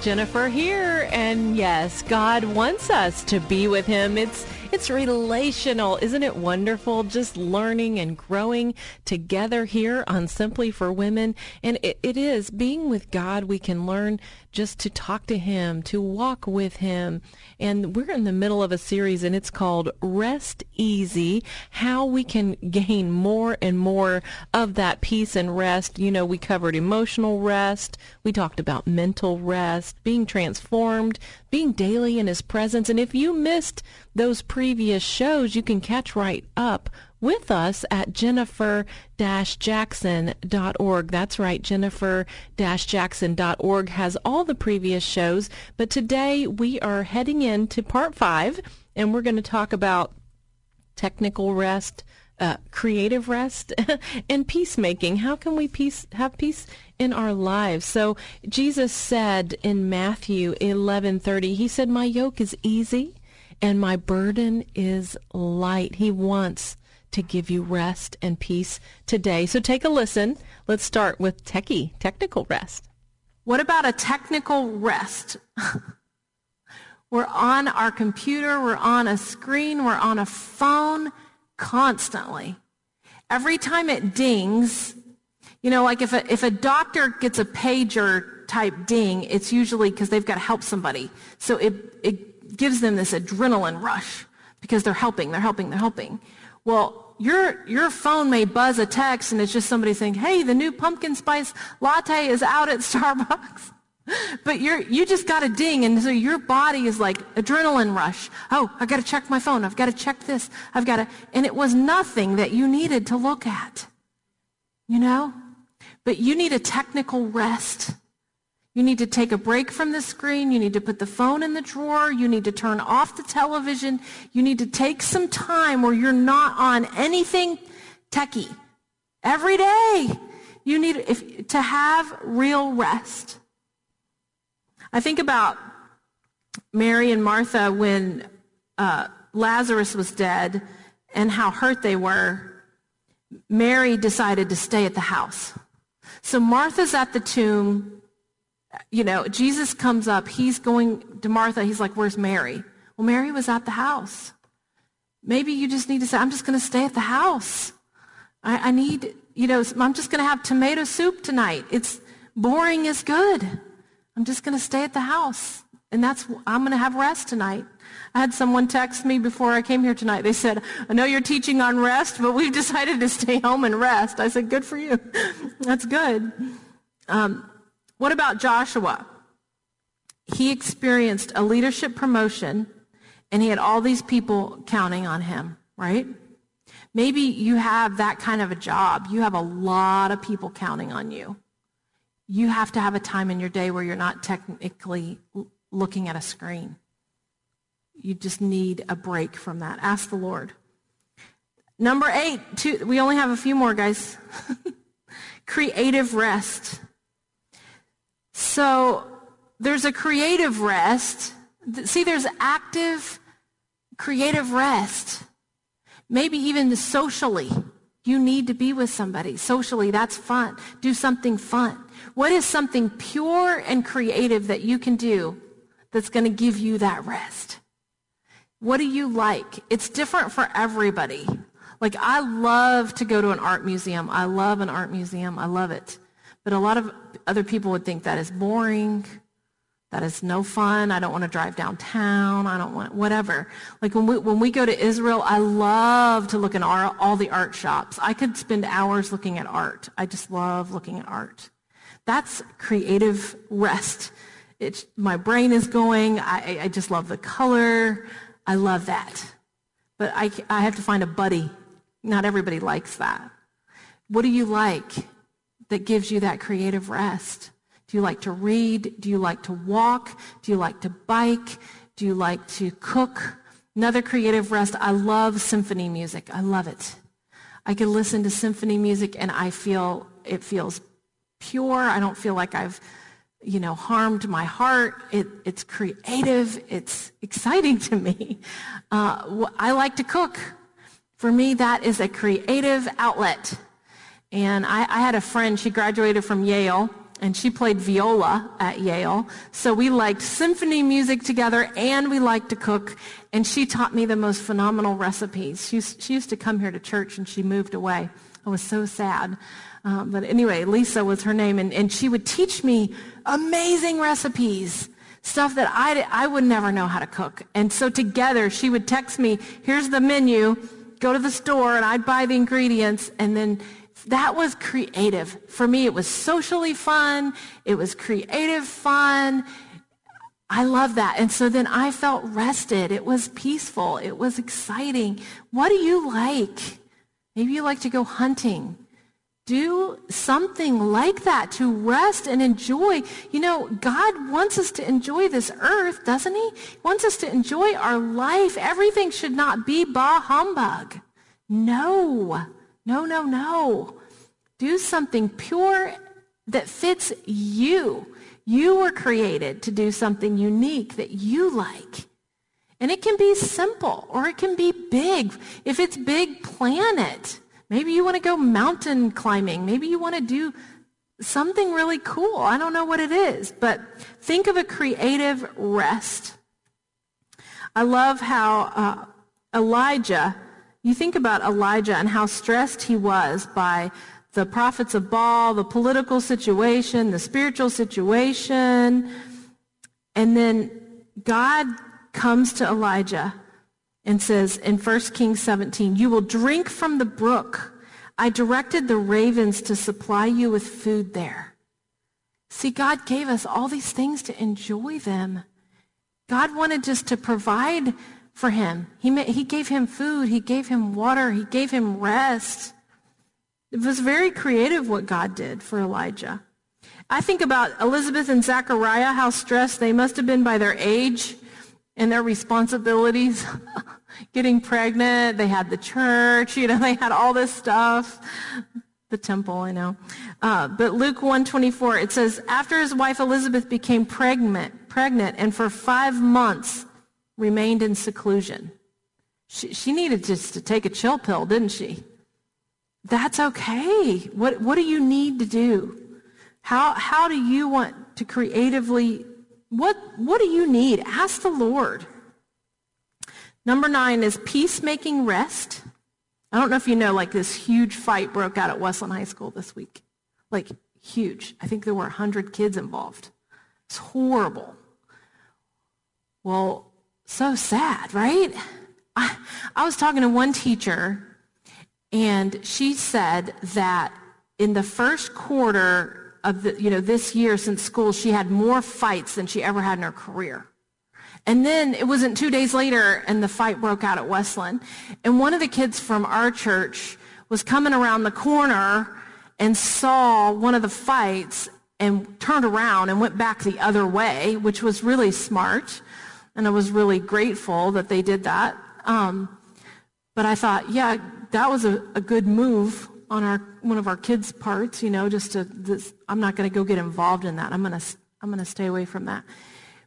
Jennifer here, and yes, God wants us to be with Him. It's it's relational. Isn't it wonderful just learning and growing together here on Simply for Women? And it, it is being with God, we can learn just to talk to Him, to walk with Him. And we're in the middle of a series and it's called Rest Easy, how we can gain more and more of that peace and rest. You know, we covered emotional rest. We talked about mental rest, being transformed, being daily in His presence. And if you missed those previous shows, you can catch right up with us at jennifer-jackson.org. That's right, jennifer-jackson.org has all the previous shows, but today we are heading into part five, and we're going to talk about technical rest, uh, creative rest, and peacemaking. How can we peace have peace in our lives? So Jesus said in Matthew 11:30, he said, "My yoke is easy." And my burden is light. He wants to give you rest and peace today. So take a listen. Let's start with techie, technical rest. What about a technical rest? we're on our computer, we're on a screen, we're on a phone constantly. Every time it dings, you know, like if a, if a doctor gets a pager type ding, it's usually because they've got to help somebody. So it, it gives them this adrenaline rush because they're helping, they're helping, they're helping. Well, your, your phone may buzz a text and it's just somebody saying, hey, the new pumpkin spice latte is out at Starbucks. But you're, you just got a ding, and so your body is like adrenaline rush. Oh, I've got to check my phone. I've got to check this. I've got to, and it was nothing that you needed to look at. You know? But you need a technical rest. You need to take a break from the screen. You need to put the phone in the drawer. You need to turn off the television. You need to take some time where you're not on anything techie. Every day, you need if, to have real rest. I think about Mary and Martha when uh, Lazarus was dead and how hurt they were. Mary decided to stay at the house. So Martha's at the tomb you know, Jesus comes up, he's going to Martha, he's like, Where's Mary? Well, Mary was at the house. Maybe you just need to say, I'm just going to stay at the house. I, I need, you know, I'm just going to have tomato soup tonight. It's boring is good. I'm just going to stay at the house. And that's, I'm going to have rest tonight. I had someone text me before I came here tonight. They said, I know you're teaching on rest, but we've decided to stay home and rest. I said, good for you. that's good. Um, what about Joshua? He experienced a leadership promotion and he had all these people counting on him, right? Maybe you have that kind of a job. You have a lot of people counting on you. You have to have a time in your day where you're not technically looking at a screen. You just need a break from that. Ask the Lord. Number eight, two, we only have a few more, guys. Creative rest. So there's a creative rest. See, there's active creative rest. Maybe even socially. You need to be with somebody. Socially, that's fun. Do something fun. What is something pure and creative that you can do that's going to give you that rest? What do you like? It's different for everybody. Like, I love to go to an art museum. I love an art museum. I love it. But a lot of other people would think that is boring. That is no fun. I don't want to drive downtown. I don't want whatever. Like when we, when we go to Israel, I love to look in our, all the art shops. I could spend hours looking at art. I just love looking at art. That's creative rest. It's, my brain is going. I, I just love the color. I love that. But I, I have to find a buddy. Not everybody likes that. What do you like that gives you that creative rest? Do you like to read? Do you like to walk? Do you like to bike? Do you like to cook? Another creative rest. I love symphony music. I love it. I can listen to symphony music and I feel it feels pure. I don't feel like I've, you know, harmed my heart. It, it's creative. It's exciting to me. Uh, I like to cook. For me, that is a creative outlet. And I, I had a friend, she graduated from Yale, and she played viola at Yale. So we liked symphony music together and we liked to cook. And she taught me the most phenomenal recipes. She, she used to come here to church and she moved away. I was so sad. Um, but anyway, Lisa was her name. And, and she would teach me amazing recipes, stuff that I, I would never know how to cook. And so together she would text me, here's the menu, go to the store and I'd buy the ingredients and then that was creative. For me, it was socially fun. It was creative fun. I love that. And so then I felt rested. It was peaceful. It was exciting. What do you like? Maybe you like to go hunting. Do something like that to rest and enjoy. You know, God wants us to enjoy this earth, doesn't he? He wants us to enjoy our life. Everything should not be bah humbug. No. No, no, no. Do something pure that fits you. You were created to do something unique that you like. And it can be simple or it can be big. If it's big, plan it. Maybe you want to go mountain climbing. Maybe you want to do something really cool. I don't know what it is, but think of a creative rest. I love how uh, Elijah you think about Elijah and how stressed he was by the prophets of Baal, the political situation, the spiritual situation. And then God comes to Elijah and says in 1 Kings 17, You will drink from the brook. I directed the ravens to supply you with food there. See, God gave us all these things to enjoy them. God wanted just to provide for him. He, he gave him food. He gave him water. He gave him rest. It was very creative what God did for Elijah. I think about Elizabeth and Zachariah, how stressed they must have been by their age and their responsibilities. Getting pregnant, they had the church, you know, they had all this stuff. The temple, I know. Uh, but Luke 124, it says, after his wife Elizabeth became pregnant, pregnant, and for five months remained in seclusion. She, she needed just to take a chill pill, didn't she? That's okay. What, what do you need to do? How, how do you want to creatively, what, what do you need? Ask the Lord. Number nine is peacemaking rest. I don't know if you know, like this huge fight broke out at Westland High School this week. Like huge. I think there were 100 kids involved. It's horrible. Well, so sad, right? I, I was talking to one teacher, and she said that in the first quarter of the, you know, this year since school, she had more fights than she ever had in her career. And then it wasn't two days later, and the fight broke out at Westland. And one of the kids from our church was coming around the corner and saw one of the fights and turned around and went back the other way, which was really smart and I was really grateful that they did that. Um, but I thought, yeah, that was a, a, good move on our one of our kids' parts. You know, just to this, I'm not going to go get involved in that. I'm going to I'm going to stay away from that.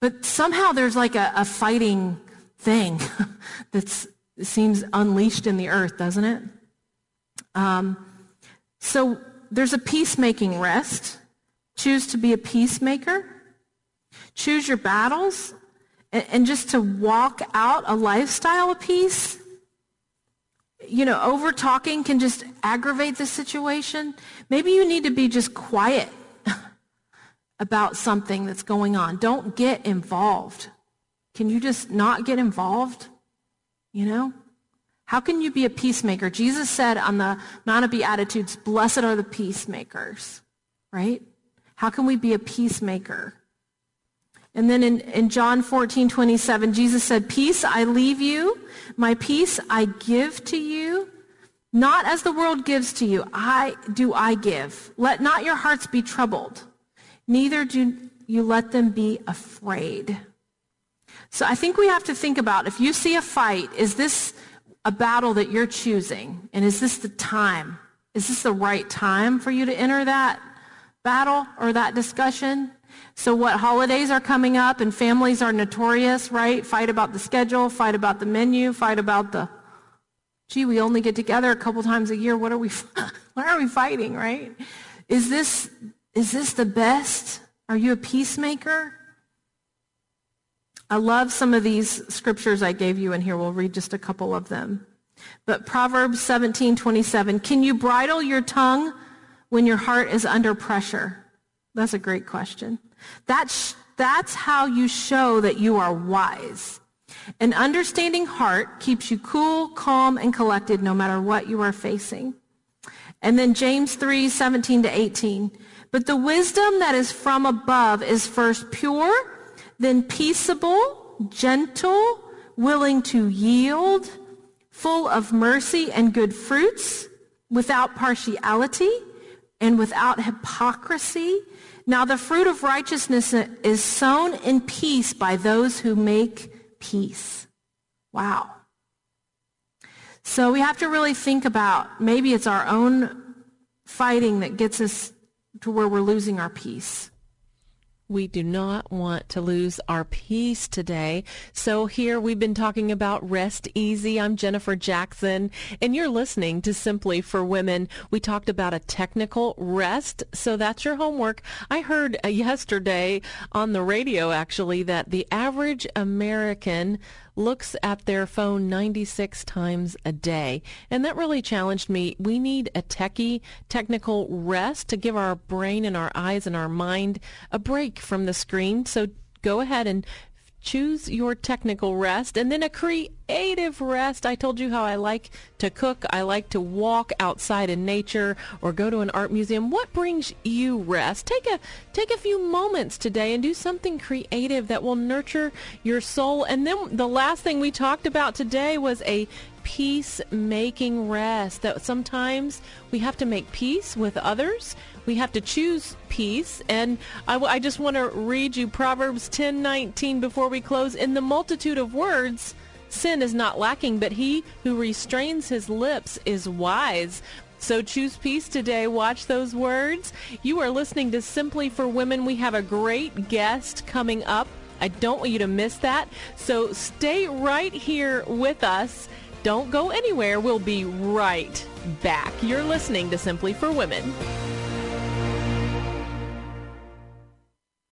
But somehow there's like a, a fighting thing that seems unleashed in the earth, doesn't it? Um, so there's a peacemaking rest. Choose to be a peacemaker. Choose your battles and, and just to walk out a lifestyle of peace, you know, over talking can just aggravate the situation. Maybe you need to be just quiet about something that's going on. Don't get involved. Can you just not get involved? You know? How can you be a peacemaker? Jesus said on the Mount of Beatitudes, blessed are the peacemakers, right? How can we be a peacemaker? And then in, in John 14, 27, Jesus said, Peace I leave you, my peace I give to you. Not as the world gives to you, I do I give. Let not your hearts be troubled, neither do you let them be afraid. So I think we have to think about if you see a fight, is this a battle that you're choosing? And is this the time? Is this the right time for you to enter that battle or that discussion? So what holidays are coming up and families are notorious, right? Fight about the schedule, fight about the menu, fight about the gee, we only get together a couple times a year. What are we why are we fighting, right? Is this is this the best? Are you a peacemaker? I love some of these scriptures I gave you in here. We'll read just a couple of them. But Proverbs 17, 27. Can you bridle your tongue when your heart is under pressure? That's a great question. That's, that's how you show that you are wise. An understanding heart keeps you cool, calm, and collected no matter what you are facing. And then James 3, 17 to 18. But the wisdom that is from above is first pure, then peaceable, gentle, willing to yield, full of mercy and good fruits, without partiality and without hypocrisy. Now the fruit of righteousness is sown in peace by those who make peace. Wow. So we have to really think about maybe it's our own fighting that gets us to where we're losing our peace. We do not want to lose our peace today. So here we've been talking about rest easy. I'm Jennifer Jackson and you're listening to Simply for Women. We talked about a technical rest. So that's your homework. I heard uh, yesterday on the radio actually that the average American looks at their phone 96 times a day. And that really challenged me. We need a techie, technical rest to give our brain and our eyes and our mind a break from the screen. So go ahead and choose your technical rest and then a creative rest. I told you how I like to cook. I like to walk outside in nature or go to an art museum. What brings you rest? Take a take a few moments today and do something creative that will nurture your soul. And then the last thing we talked about today was a peacemaking rest that sometimes we have to make peace with others we have to choose peace. And I, I just want to read you Proverbs 10:19 before we close. In the multitude of words, sin is not lacking, but he who restrains his lips is wise. So choose peace today. Watch those words. You are listening to Simply for Women. We have a great guest coming up. I don't want you to miss that. So stay right here with us. Don't go anywhere. We'll be right back. You're listening to Simply for Women.